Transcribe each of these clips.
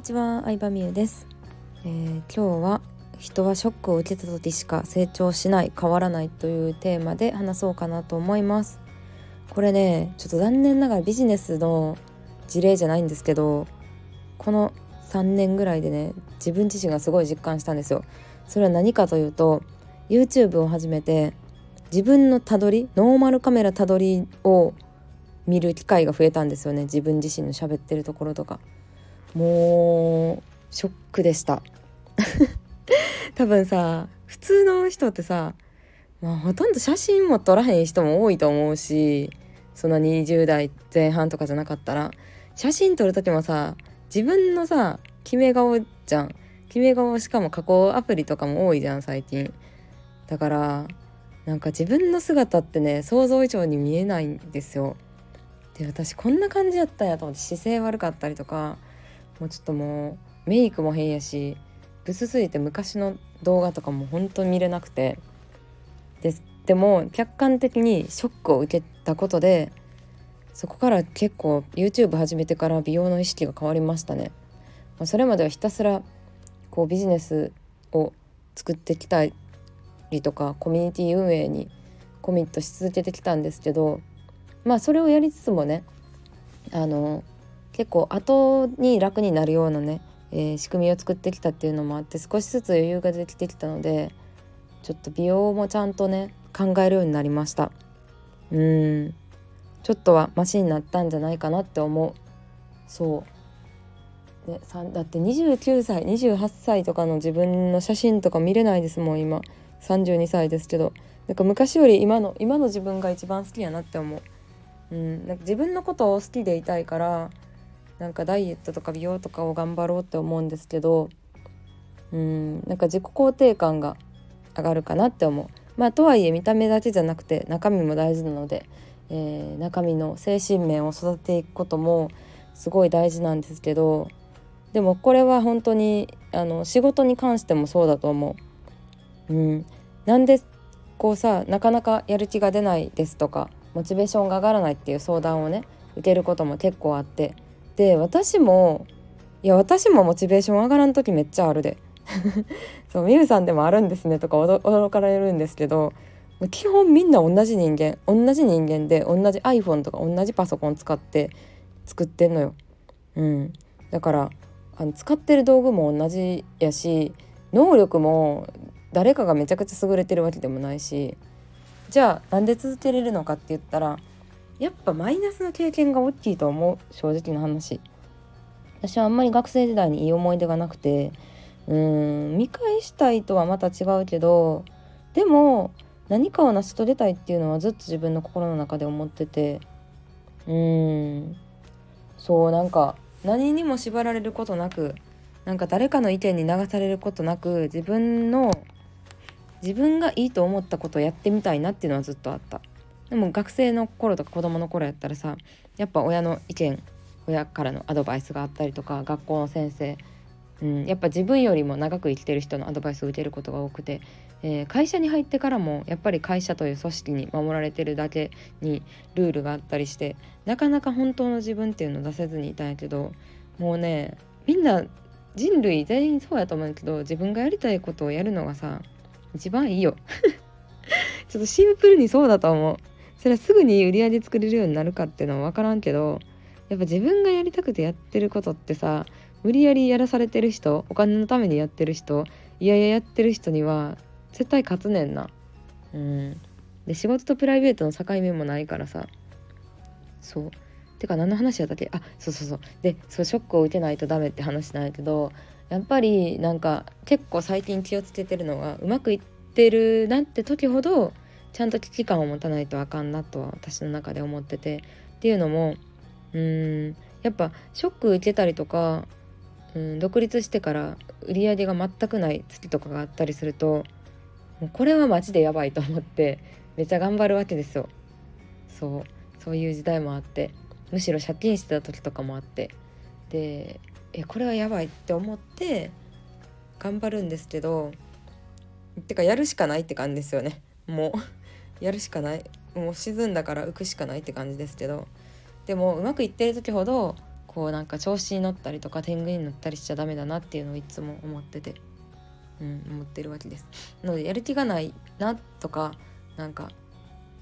にちは、相葉美優です、えー、今日は人はショックを受けた時しか成長しない変わらないというテーマで話そうかなと思います。これねちょっと残念ながらビジネスの事例じゃないんですけどこの3年ぐらいでね自分自身がすごい実感したんですよ。それは何かというと YouTube を始めて自分のたどりノーマルカメラたどりを見る機会が増えたんですよね。自分自身の喋ってるところとか。もうショックでした。多分さ普通の人ってさ、まあ、ほとんど写真も撮らへん人も多いと思うしそんな20代前半とかじゃなかったら。写真撮る時もさ自分のさ決め顔じゃん。決め顔しかも加工アプリとかも多いじゃん最近。だからなんか自分の姿ってね想像以上に見えないんですよ。で私こんな感じやったんやと思って姿勢悪かったりとかもうちょっともうメイクも変やしブスすぎて昔の動画とかも本当に見れなくてででも客観的にショックを受けたことでそこから結構 YouTube 始めてから美容の意識が変わりましたね。まあ、それまではひたすらこうビジネスを作ってきたりとかコミュニティ運営にコミットし続けてきたんですけどまあそれをやりつつもねあの結構後に楽になるようなね、えー、仕組みを作ってきたっていうのもあって少しずつ余裕ができてきたのでちょっと美容もちゃんとね考えるようになりました。うん。ちょっとはマシになったんじゃないかなって思う。そう。でだって29歳28歳とかの自分の写真とか見れないですもん今。32歳ですけど。なんか昔より今の今の自分が一番好きやなって思う。うん、なんか自分のことを好きでいたいからなんかダイエットとか美容とかを頑張ろうって思うんですけどうんなんか自己肯定感が上がるかなって思う。まあとはいえ見た目だけじゃなくて中身も大事なので、えー、中身の精神面を育てていくこともすごい大事なんですけどでもこれは本当にあの仕事に関してもそうだと思う。うん、なんでこうさなかなかやる気が出ないですとかモチベーションが上がらないっていう相談をね受けることも結構あってで私もいや私もモチベーション上がらん時めっちゃあるで そうみゆさんでもあるんですねとか驚かれるんですけど基本みんな同じ人間同じ人間で同じ iPhone とか同じパソコン使って作ってんのよ。うん、だからあの使ってる道具も同じやし能力も誰かがめちゃくちゃ優れてるわけでもないしじゃあなんで続けれるのかって言ったらやっぱマイナスの経験が大きいと思う正直な話。私はあんまり学生時代にいい思い出がなくてうーん見返したいとはまた違うけどでも何かを成し遂げたいっていうのはずっと自分の心の中で思っててうーんそうなんか何にも縛られることなくなんか誰かの意見に流されることなく自分の自分がいいと思ったことをやってみたいなっていうのはずっとあった。でも学生の頃とか子供の頃やったらさやっぱ親の意見親からのアドバイスがあったりとか学校の先生、うん、やっぱ自分よりも長く生きてる人のアドバイスを受けることが多くて、えー、会社に入ってからもやっぱり会社という組織に守られてるだけにルールがあったりしてなかなか本当の自分っていうのを出せずにいたんやけどもうねみんな人類全員そうやと思うんだけど自分がやりたいことをやるのがさ一番いいよ。ちょっとシンプルにそうだと思う。それはすぐに売り上げ作れるようになるかっていうのは分からんけどやっぱ自分がやりたくてやってることってさ無理やりやらされてる人お金のためにやってる人いやいややってる人には絶対勝つねんな。うん。で仕事とプライベートの境目もないからさ。そう。てか何の話やったっけ？あそうそうそう。でそうショックを受けないとダメって話なんやけどやっぱりなんか結構最近気をつけてるのはうまくいってるなって時ほどちゃんと危機感を持たないとあかんなとは私の中で思ってて。っていうのもうーんやっぱショック受けたりとかうん独立してから売り上げが全くない月とかがあったりするともうこれはマジでやばいと思ってめっちゃ頑張るわけですよ。そうそういう時代もあってむしろ借金してた時とかもあって。でえこれはやばいって思って頑張るんですけどてかやるしかないって感じですよね。もう。やるしかないもう沈んだから浮くしかないって感じですけどでもうまくいってる時ほどこうなんか調子に乗ったりとか天狗に乗ったりしちゃダメだなっていうのをいつも思ってて、うん、思ってるわけです。なのでやる気がないなとかなんか、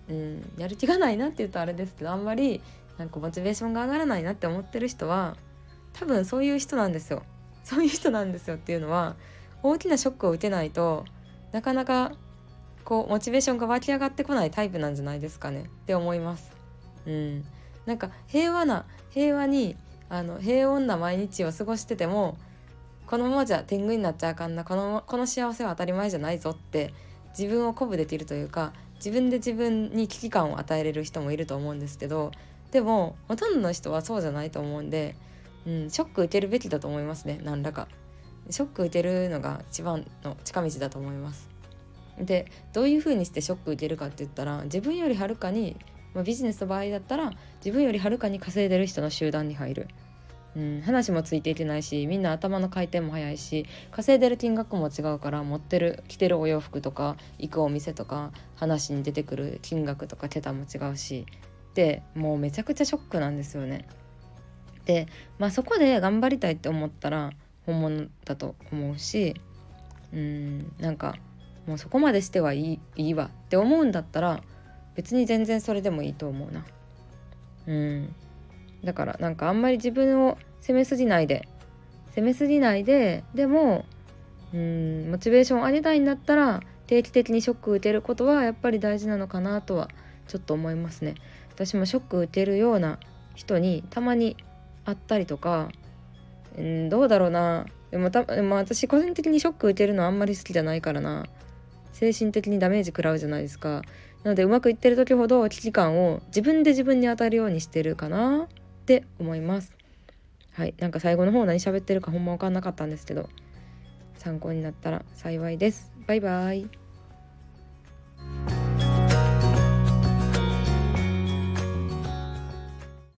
うん、やる気がないなって言うとあれですけどあんまりなんかモチベーションが上がらないなって思ってる人は多分そういう人なんですよ。そういう人なんですよっていうのは大きなショックを受けないとなかなかこうモチベーションが湧き上がってこないタイプなんじゃないですかねって思います。うん、なんか平和な平和にあの平穏な毎日を過ごしててもこのままじゃ天狗になっちゃあかんなこのこの幸せは当たり前じゃないぞって自分を鼓舞できるというか自分で自分に危機感を与えれる人もいると思うんですけどでもほとんどの人はそうじゃないと思うんで、うん、ショック受けるべきだと思いますね何らか。ショック受けるのが一番の近道だと思います。でどういうふうにしてショック受けるかって言ったら自分よりはるかにまあ、ビジネスの場合だったら自分よりはるかに稼いでる人の集団に入る。うん、話もついていけないしみんな頭の回転も速いし稼いでる金額も違うから持ってる着てるお洋服とか行くお店とか話に出てくる金額とか桁も違うしでもうめちゃくちゃショックなんですよね。で、まあ、そこで頑張りたいって思ったら本物だと思うしうんなんかもうそこまでしてはいいいいわって思うんだったら別に全然それでもいいと思うな。うん。だからなんかあんまり自分を責めすぎないで。責めすぎないででもうんモチベーション上げたいんだったら定期的にショック受けることはやっぱり大事なのかなとはちょっと思いますね。私もショック受けるような人にたまに会ったりとかうんどうだろうな。でもたでも私個人的にショック受けるのあんまり好きじゃないからな。精神的にダメージ食らうじゃないですか。なのでうまくいってる時ほど危機感を自分で自分に当たるようにしてるかな。って思います。はい。なんか最後の方何喋ってるかほんま分かんなかったんですけど。参考になったら幸いです。バイバイ。